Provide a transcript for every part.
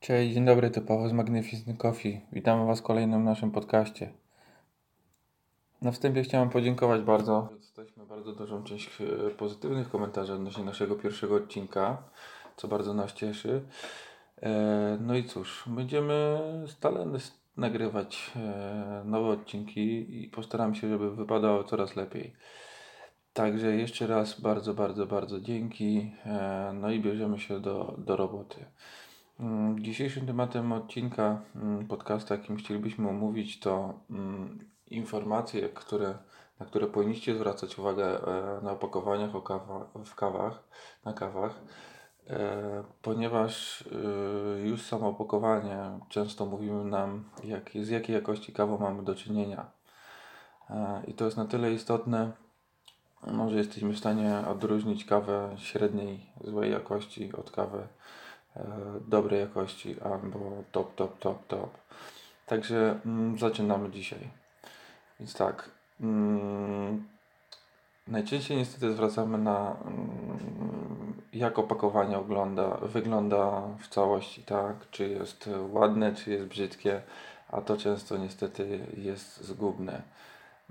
Cześć, dzień dobry, to Paweł z Magnificent Coffee. Witamy Was w kolejnym naszym podcaście. Na wstępie chciałem podziękować bardzo. Dostaliśmy bardzo dużą część e, pozytywnych komentarzy odnośnie naszego pierwszego odcinka, co bardzo nas cieszy. E, no i cóż, będziemy stale nagrywać e, nowe odcinki i postaramy się, żeby wypadało coraz lepiej. Także jeszcze raz bardzo, bardzo, bardzo dzięki. No i bierzemy się do, do roboty. Mm, dzisiejszym tematem odcinka mm, podcasta, jakim chcielibyśmy omówić, to mm, informacje, które, na które powinniście zwracać uwagę e, na opakowaniach o kawa, w kawach, na kawach, e, ponieważ e, już samo opakowanie często mówimy nam, jak, z jakiej jakości kawą mamy do czynienia. I to jest na tyle istotne, no, że jesteśmy w stanie odróżnić kawę średniej, złej jakości od kawy E, dobrej jakości albo top, top, top, top. Także mm, zaczynamy dzisiaj. Więc tak. Mm, najczęściej niestety zwracamy na mm, jak opakowanie ogląda, wygląda w całości, tak? Czy jest ładne, czy jest brzydkie, a to często niestety jest zgubne.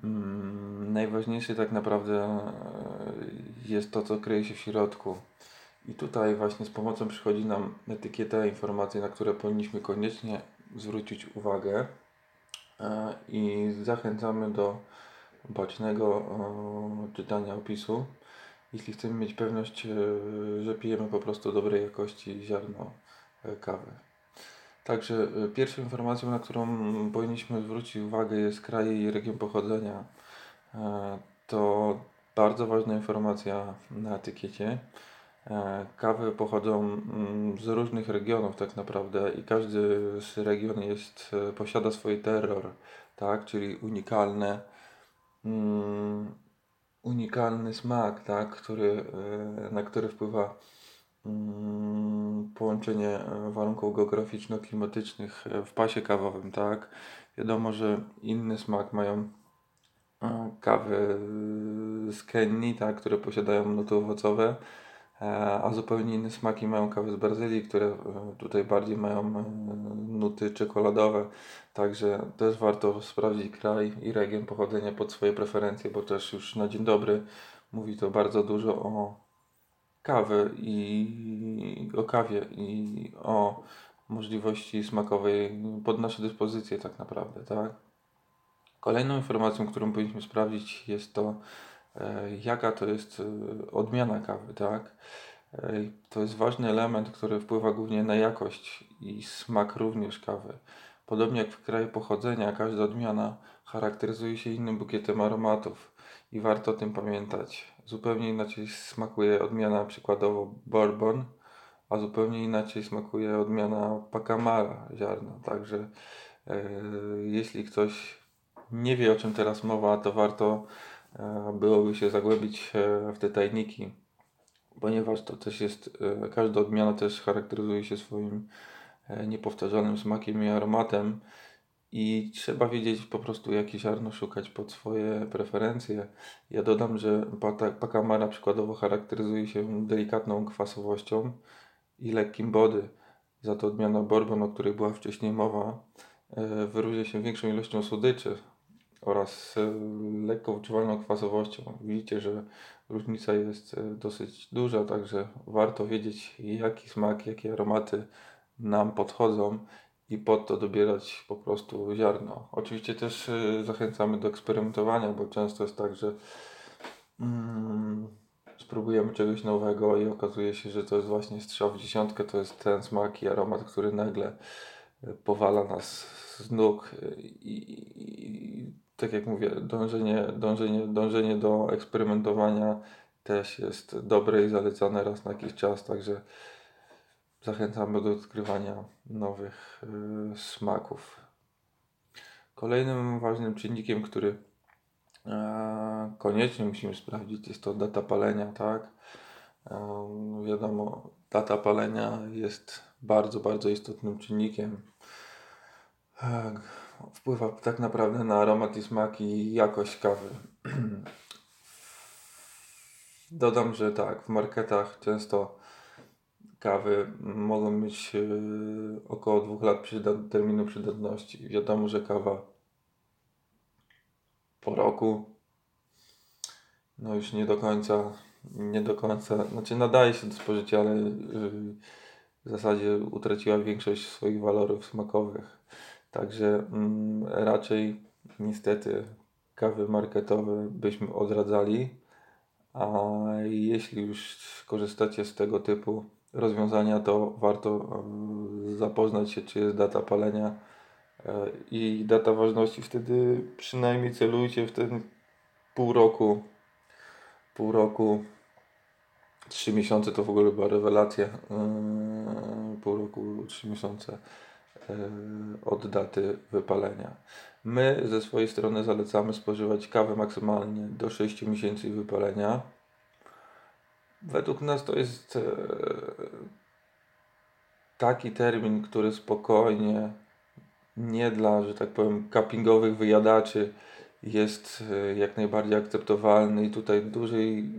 Mm, najważniejsze tak naprawdę e, jest to, co kryje się w środku. I tutaj właśnie z pomocą przychodzi nam etykieta, informacje, na które powinniśmy koniecznie zwrócić uwagę e, i zachęcamy do bacznego czytania opisu, jeśli chcemy mieć pewność, e, że pijemy po prostu dobrej jakości ziarno e, kawy. Także pierwszą informacją, na którą powinniśmy zwrócić uwagę jest kraj i region pochodzenia. To bardzo ważna informacja na etykiecie. E, kawy pochodzą mm, z różnych regionów tak naprawdę i każdy z region jest, e, posiada swój terror, tak, czyli unikalne, um, unikalny smak, tak, który, e, na który wpływa um, połączenie warunków geograficzno-klimatycznych w pasie kawowym, tak. Wiadomo, że inny smak mają kawy z Kenii, tak, które posiadają nuty owocowe, E, a zupełnie inne smaki mają kawy z Brazylii, które e, tutaj bardziej mają e, nuty czekoladowe. Także też warto sprawdzić kraj i region pochodzenia pod swoje preferencje, bo też już na dzień dobry mówi to bardzo dużo o kawy i o kawie i o możliwości smakowej pod nasze dyspozycje tak naprawdę, tak? Kolejną informacją, którą powinniśmy sprawdzić jest to, E, jaka to jest e, odmiana kawy, tak? E, to jest ważny element, który wpływa głównie na jakość i smak również kawy. Podobnie jak w kraju pochodzenia, każda odmiana charakteryzuje się innym bukietem aromatów i warto o tym pamiętać. Zupełnie inaczej smakuje odmiana przykładowo bourbon, a zupełnie inaczej smakuje odmiana pacamara ziarna. Także jeśli ktoś nie wie o czym teraz mowa, to warto byłoby się zagłębić e, w te tajniki, ponieważ to też jest, e, każda odmiana też charakteryzuje się swoim niepowtarzalnym smakiem i aromatem i trzeba wiedzieć po prostu jakie ziarno szukać pod swoje preferencje. Ja dodam, że pakamara przykładowo charakteryzuje się delikatną kwasowością i lekkim body. Za to odmiana bourbon, o której była wcześniej mowa, wyróżnia się większą ilością słodyczy, oraz e, lekko wyczuwalną kwasowością. Widzicie, że różnica jest e, dosyć duża, także warto wiedzieć jaki smak, jakie aromaty nam podchodzą i pod to dobierać po prostu ziarno. Oczywiście też e, zachęcamy do eksperymentowania, bo często jest tak, że mm, spróbujemy czegoś nowego i okazuje się, że to jest właśnie strzał w dziesiątkę, to jest ten smak i aromat, który nagle powala nas z nóg i, i tak jak mówię, dążenie, dążenie, dążenie do eksperymentowania też jest dobre i zalecane raz na jakiś czas, także zachęcamy do odkrywania nowych y, smaków. Kolejnym ważnym czynnikiem, który e, koniecznie musimy sprawdzić, jest to data palenia, tak? E, wiadomo, data palenia jest bardzo, bardzo istotnym czynnikiem e, wpływa tak naprawdę na aromat i smak i jakość kawy. Dodam, że tak, w marketach często kawy mogą mieć e, około dwóch lat przydat terminu przydatności. Wiadomo, że kawa po roku no już nie do końca, nie do końca, znaczy nadaje się do spożycia, ale e, w zasadzie utraciła większość swoich walorów smakowych. Także mm, raczej niestety kawy marketowe byśmy odradzali. A jeśli już korzystacie z tego typu rozwiązania, to warto zapoznać się, czy jest data palenia e, i data ważności. Wtedy przynajmniej celujcie w ten pół roku, pół roku, trzy miesiące to w ogóle była rewelacja. E, pół roku, trzy miesiące e, od daty wypalenia. My ze swojej strony zalecamy spożywać kawę maksymalnie do 6 miesięcy wypalenia. Według nas to jest e, taki termin, który spokojnie, nie dla, że tak powiem, cuppingowych wyjadaczy jest e, jak najbardziej akceptowalny i tutaj dużej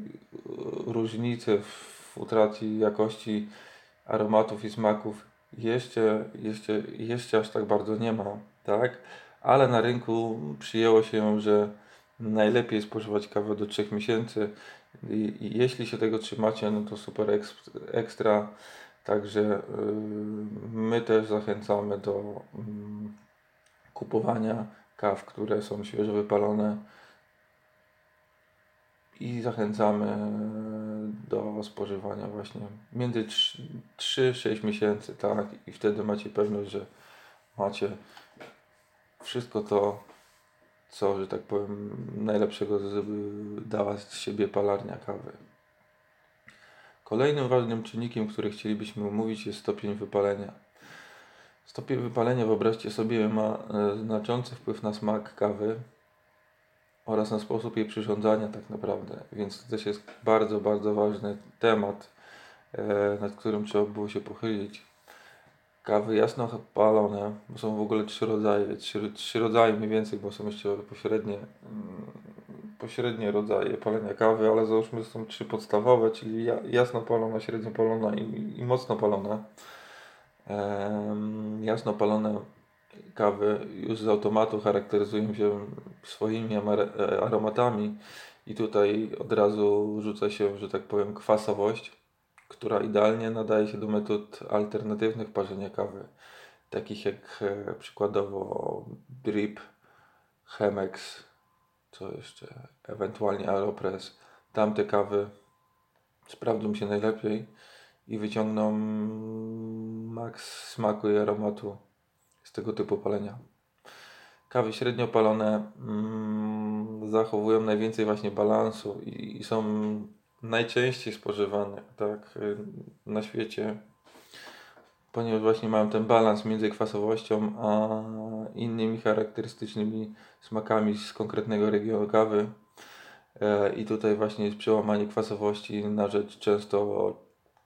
różnicy w utracie jakości aromatów i smaków jeszcze, jeszcze, jeszcze aż tak bardzo nie ma, tak? Ale na rynku przyjęło się, że najlepiej spożywać kawę do 3 miesięcy i, i jeśli się tego trzymacie, no to super ekstra. Także yy, my też zachęcamy do yy, kupowania kaw, które są świeżo wypalone i zachęcamy do spożywania właśnie między 3-6 miesięcy, tak, i wtedy macie pewność, że macie wszystko to, co, że tak powiem, najlepszego dała z siebie palarnia kawy. Kolejnym ważnym czynnikiem, który chcielibyśmy omówić jest stopień wypalenia. Stopień wypalenia, wyobraźcie sobie, ma e, znaczący wpływ na smak kawy oraz na sposób jej przyrządzania tak naprawdę, więc to też jest bardzo, bardzo ważny temat, e, nad którym trzeba było się pochylić kawy jasno palone, bo są w ogóle trzy rodzaje, trzy, trzy rodzaje mniej więcej, bo są jeszcze pośrednie, mm, pośrednie rodzaje palenia kawy, ale załóżmy, są trzy podstawowe, czyli jasno palona, średnio palona i, i mocno palona. Ehm, jasno palone kawy już z automatu charakteryzują się swoimi aromatami. I tutaj od razu rzuca się, że tak powiem, kwasowość która idealnie nadaje się do metod alternatywnych parzenia kawy, takich jak e, przykładowo drip, Chemex, co jeszcze, ewentualnie Aeropress. Tamte kawy sprawdzą się najlepiej i wyciągną maks smaku i aromatu tego typu palenia. Kawy średnio palone mm, zachowują najwięcej właśnie balansu i, i są najczęściej spożywane tak, na świecie, ponieważ właśnie mają ten balans między kwasowością a innymi charakterystycznymi smakami z konkretnego regionu kawy. E, I tutaj właśnie jest przełamanie kwasowości na rzecz często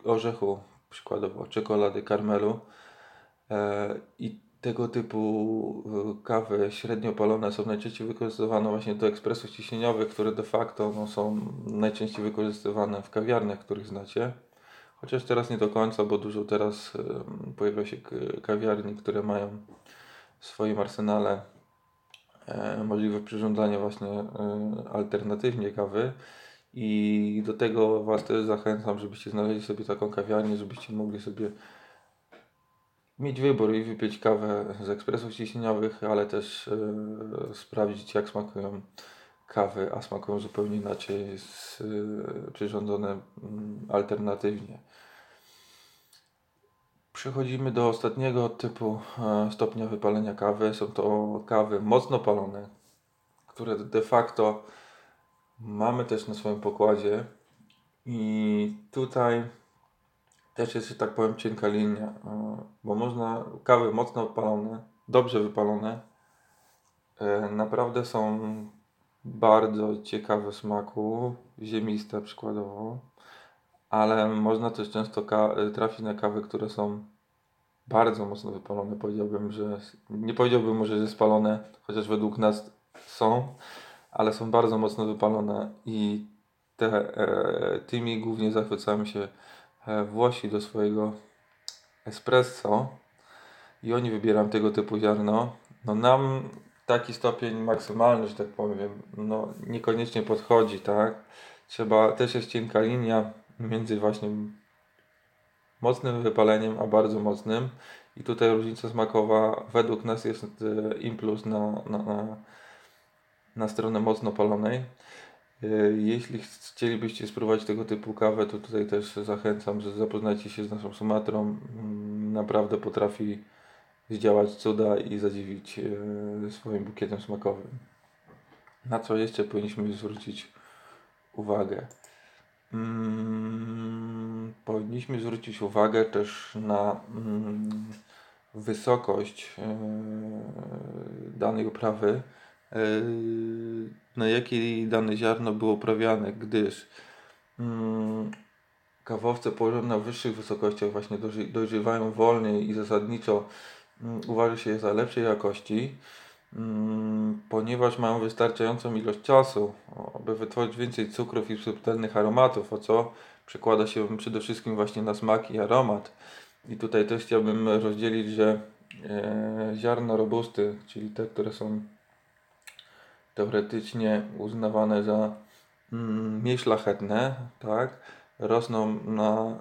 orzechu, przykładowo czekolady, karmelu. E, I tego typu y, kawy średnio palone są najczęściej wykorzystywane właśnie do ekspresów ciśnieniowych, które de facto no, są najczęściej wykorzystywane w kawiarniach, których znacie. Chociaż teraz nie do końca, bo dużo teraz y, pojawia się kawiarni, które mają w swoim arsenale y, możliwość przyrządzania właśnie y, alternatywnie kawy. I do tego Was też zachęcam, żebyście znaleźli sobie taką kawiarnię, żebyście mogli sobie mieć wybór i wypić kawę z ekspresów ciśnieniowych, ale też e, sprawdzić jak smakują kawy, a smakują zupełnie inaczej z, e, przyrządzone mm, alternatywnie. Przechodzimy do ostatniego typu e, stopnia wypalenia kawy. Są to kawy mocno palone, które de facto mamy też na swoim pokładzie. I tutaj też jest, że tak powiem, cienka linia, e, bo można kawy mocno wypalone, dobrze wypalone, e, naprawdę są bardzo ciekawe smaku, ziemiste przykładowo, ale można też często trafić na kawy, które są bardzo mocno wypalone. Powiedziałbym, że nie powiedziałbym może, że spalone, chociaż według nas są, ale są bardzo mocno wypalone i te, e, tymi głównie zachwycają się e, Włosi do swojego espresso i oni wybierają tego typu ziarno. No nam taki stopień maksymalny, że tak powiem, no niekoniecznie podchodzi, tak? Trzeba, też jest cienka linia między właśnie mocnym wypaleniem, a bardzo mocnym. I tutaj różnica smakowa według nas jest e, impuls na, na, na, na stronę mocno palonej. E, jeśli chcielibyście spróbować tego typu kawę, to tutaj też zachęcam, że zapoznajcie się z naszą Sumatrą. Mm, naprawdę potrafi zdziałać cuda i zadziwić e, swoim bukietem smakowym. Na co jeszcze powinniśmy zwrócić uwagę? Hmm, powinniśmy zwrócić uwagę też na hmm, wysokość e, danej uprawy, na jakiej dane ziarno było uprawiane, gdyż hmm, kawowce położone na wyższych wysokościach właśnie dojrzewają wolniej i zasadniczo mm, uważa się je za lepszej jakości. Mm, ponieważ mają wystarczającą ilość czasu, aby wytworzyć więcej cukrów i subtelnych aromatów, o co przekłada się przede wszystkim właśnie na smak i aromat. I tutaj też chciałbym rozdzielić, że e, ziarna robusty, czyli te, które są teoretycznie uznawane za mm, mniej szlachetne, tak, rosną na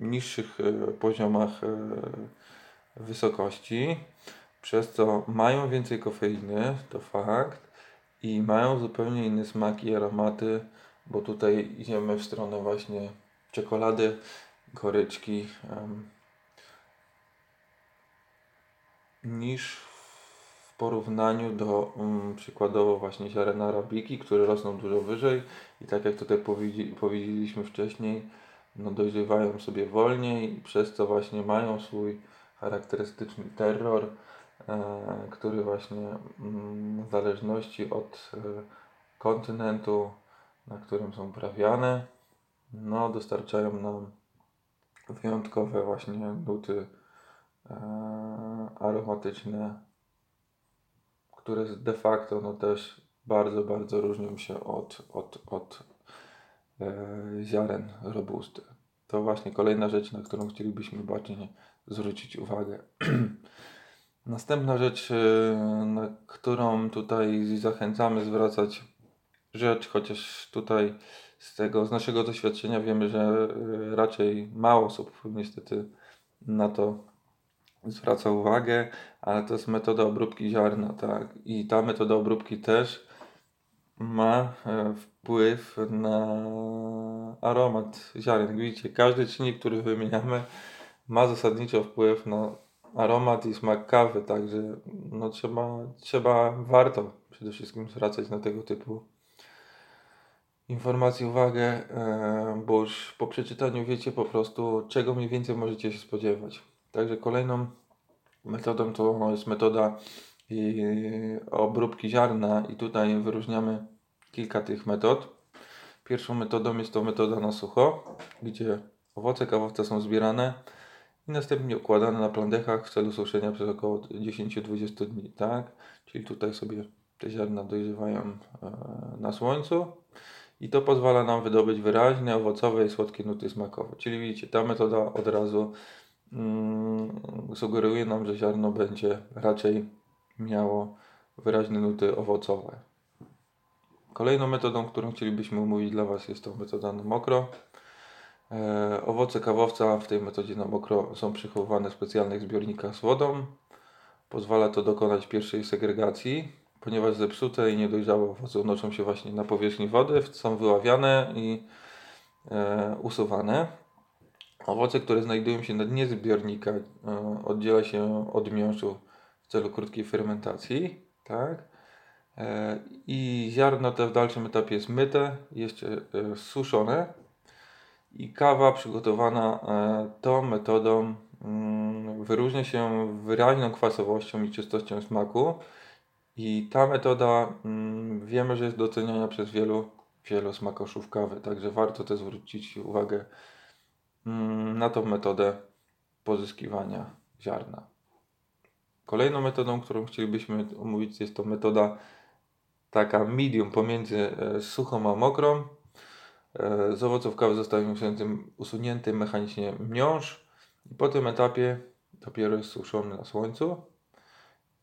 y, niższych y, poziomach y, wysokości przez co mają więcej kofeiny, to fakt, i mają zupełnie inne smaki i aromaty, bo tutaj idziemy w stronę właśnie czekolady, goryczki, niż porównaniu do um, przykładowo właśnie ziaren arabiki, które rosną dużo wyżej i tak jak tutaj powiedzieliśmy wcześniej, no dojrzewają sobie wolniej, przez co właśnie mają swój charakterystyczny terror, E, który właśnie mm, w zależności od e, kontynentu, na którym są uprawiane, no, dostarczają nam wyjątkowe właśnie nuty e, aromatyczne, które de facto no, też bardzo, bardzo różnią się od, od, od ziaren robusty. To właśnie kolejna rzecz, na którą chcielibyśmy bardziej zwrócić uwagę. Następna rzecz, y, na którą tutaj zachęcamy zwracać rzecz, chociaż tutaj z tego, z naszego doświadczenia wiemy, że y, raczej mało osób niestety na to zwraca uwagę, ale to jest metoda obróbki ziarna, tak. I ta metoda obróbki też ma e, wpływ na aromat ziaren. Widzicie, każdy czynnik, który wymieniamy, ma zasadniczo wpływ na aromat i smak kawy, także no trzeba, trzeba, warto przede wszystkim zwracać na tego typu informacje uwagę, e, bo już po przeczytaniu wiecie po prostu, czego mniej więcej możecie się spodziewać. Także kolejną metodą to jest metoda obróbki ziarna i tutaj wyróżniamy kilka tych metod. Pierwszą metodą jest to metoda na sucho, gdzie owoce kawowca są zbierane i następnie układane na plandechach w celu suszenia przez około 10-20 dni, tak? Czyli tutaj sobie te ziarna dojrzewają e, na słońcu i to pozwala nam wydobyć wyraźne, owocowe i słodkie nuty smakowe. Czyli widzicie, ta metoda od razu sugeruje nam, że ziarno będzie raczej miało wyraźne nuty owocowe. Kolejną metodą, którą chcielibyśmy omówić dla Was jest to metoda na mokro. E, owoce kawowca w tej metodzie na mokro są przechowywane w specjalnych zbiornikach z wodą. Pozwala to dokonać pierwszej segregacji, ponieważ zepsute i niedojrzałe owoce unoszą się właśnie na powierzchni wody, są wyławiane i e, usuwane. Owoce, które znajdują się na dnie zbiornika, e, oddziela się od miąższu w celu krótkiej fermentacji. Tak? E, I ziarno te w dalszym etapie jest myte, jeszcze e, suszone i kawa przygotowana tą metodą mm, wyróżnia się wyraźną kwasowością i czystością smaku. I ta metoda mm, wiemy, że jest doceniana przez wielu, wielu smakoszów kawy, także warto też zwrócić uwagę na tą metodę pozyskiwania ziarna. Kolejną metodą, którą chcielibyśmy omówić, jest to metoda taka medium pomiędzy e, suchą a mokrą. E, z owoców kawy zostaje usunięty mechanicznie miąższ i po tym etapie dopiero jest suszony na słońcu.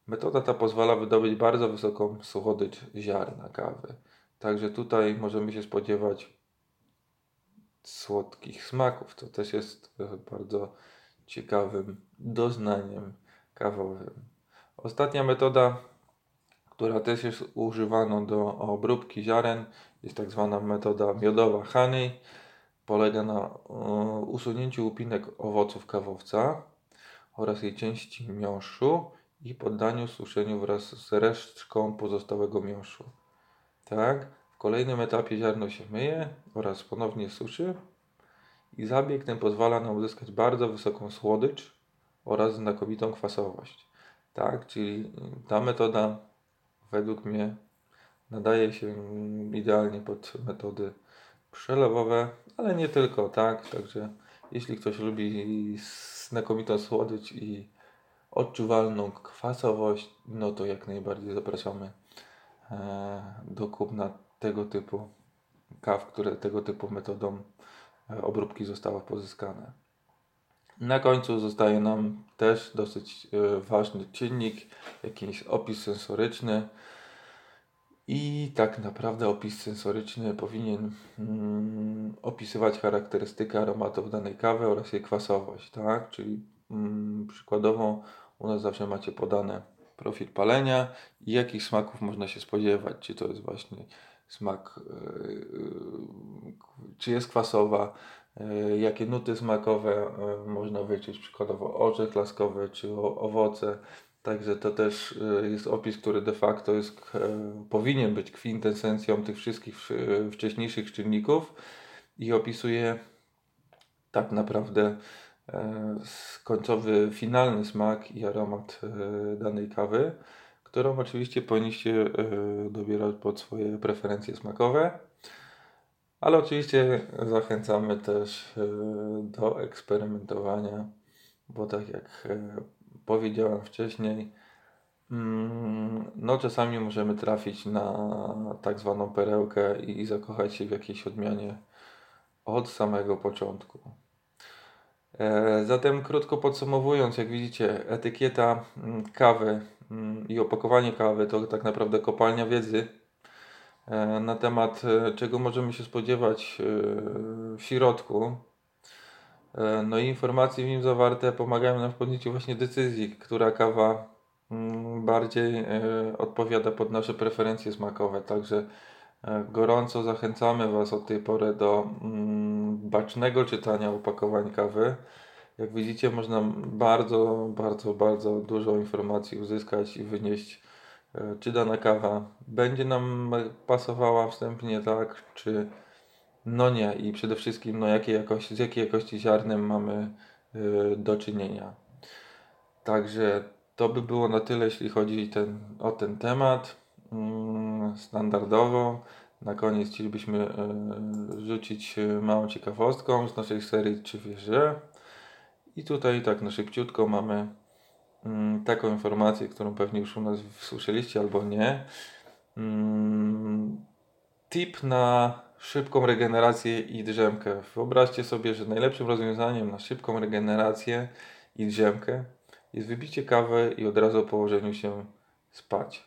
Metoda ta pozwala wydobyć bardzo wysoką suchodycz ziarna kawy. Także tutaj możemy się spodziewać słodkich smaków, co też jest bardzo ciekawym doznaniem kawowym. Ostatnia metoda, która też jest używana do obróbki ziaren, jest tak zwana metoda miodowa honey. Polega na usunięciu łupinek owoców kawowca oraz jej części miąższu i poddaniu suszeniu wraz z resztką pozostałego miąższu. Tak, kolejnym etapie ziarno się myje oraz ponownie suszy i zabieg ten pozwala nam uzyskać bardzo wysoką słodycz oraz znakomitą kwasowość. Tak, czyli ta metoda według mnie nadaje się idealnie pod metody przelewowe, ale nie tylko, tak, także jeśli ktoś lubi znakomitą słodycz i odczuwalną kwasowość, no to jak najbardziej zapraszamy e, do kupna tego typu kaw, które tego typu metodą e, obróbki zostały pozyskane. Na końcu zostaje nam też dosyć e, ważny czynnik, jakiś opis sensoryczny. I tak naprawdę opis sensoryczny powinien mm, opisywać charakterystykę aromatów danej kawy oraz jej kwasowość, tak? Czyli mm, przykładowo u nas zawsze macie podane profil palenia i jakich smaków można się spodziewać. Czy to jest właśnie smak, yy, czy jest kwasowa, yy, jakie nuty smakowe można wyczuć, przykładowo orzech laskowy czy owoce. Także to też jest opis, który de facto jest, powinien być kwintesencją tych wszystkich wcześniejszych czynników i opisuje tak naprawdę E, końcowy, finalny smak i aromat e, danej kawy, którą oczywiście powinniście e, dobierać pod swoje preferencje smakowe. Ale oczywiście zachęcamy też do eksperymentowania, bo tak jak powiedziałem wcześniej, mm, no czasami możemy trafić na tak zwaną perełkę i zakochać się w jakiejś odmianie od samego początku. E, zatem krótko podsumowując, jak widzicie, etykieta mm, kawy i opakowanie kawy to tak naprawdę kopalnia wiedzy e, na temat e, czego możemy się spodziewać w środku. No i informacje w nim zawarte pomagają nam w podjęciu właśnie decyzji, która kawa mm, bardziej odpowiada pod nasze preferencje smakowe. Także gorąco zachęcamy Was od tej pory do bacznego czytania opakowań kawy. Jak widzicie, można bardzo, bardzo, bardzo dużo informacji uzyskać i wynieść, e, czy dana kawa będzie nam pasowała wstępnie, tak, czy no nie i przede wszystkim no jakiej jakości, z jakiej jakości ziarnem mamy e, do czynienia. Także to by było na tyle, jeśli chodzi ten, o ten temat. Mm, standardowo na koniec chcielibyśmy e, rzucić małą ciekawostką z naszej serii Czy wiesz, I tutaj tak na szybciutko mamy mm, taką informację, którą pewnie już u nas słyszeliście albo nie. Mm, tip na szybką regenerację i drzemkę. Wyobraźcie sobie, że najlepszym rozwiązaniem na szybką regenerację i drzemkę jest wybicie kawy i od razu po położeniu się spać.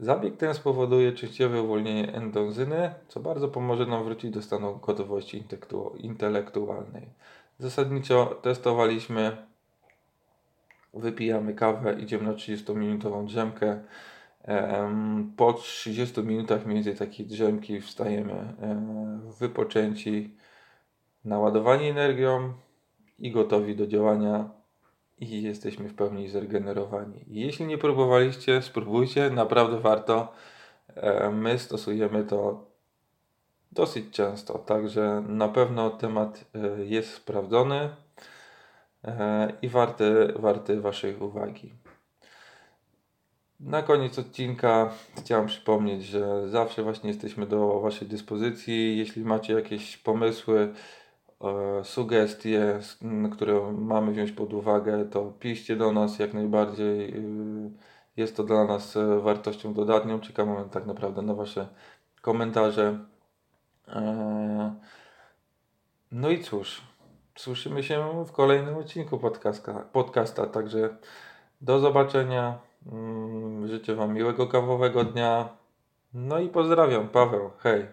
Zabieg ten spowoduje częściowe uwolnienie endozyny, co bardzo pomoże nam wrócić do stanu gotowości intelektualnej. Zasadniczo testowaliśmy, wypijamy kawę, idziemy na 30-minutową drzemkę. Po 30 minutach między takiej drzemki wstajemy wypoczęci, naładowani energią i gotowi do działania i jesteśmy w pełni zregenerowani. Jeśli nie próbowaliście, spróbujcie, naprawdę warto. My stosujemy to dosyć często, także na pewno temat e, jest sprawdzony e, i warty, warty Waszej uwagi. Na koniec odcinka chciałem przypomnieć, że zawsze właśnie jesteśmy do Waszej dyspozycji. Jeśli macie jakieś pomysły, e, sugestie, które mamy wziąć pod uwagę, to piszcie do nas jak najbardziej. Jest to dla nas wartością dodatnią. Czekamy tak naprawdę na Wasze komentarze. E, No i cóż, słyszymy się w kolejnym odcinku podcasta, podcasta także do zobaczenia. Mm, Życzę Wam miłego kawowego dnia. No i pozdrawiam, Paweł. Hej.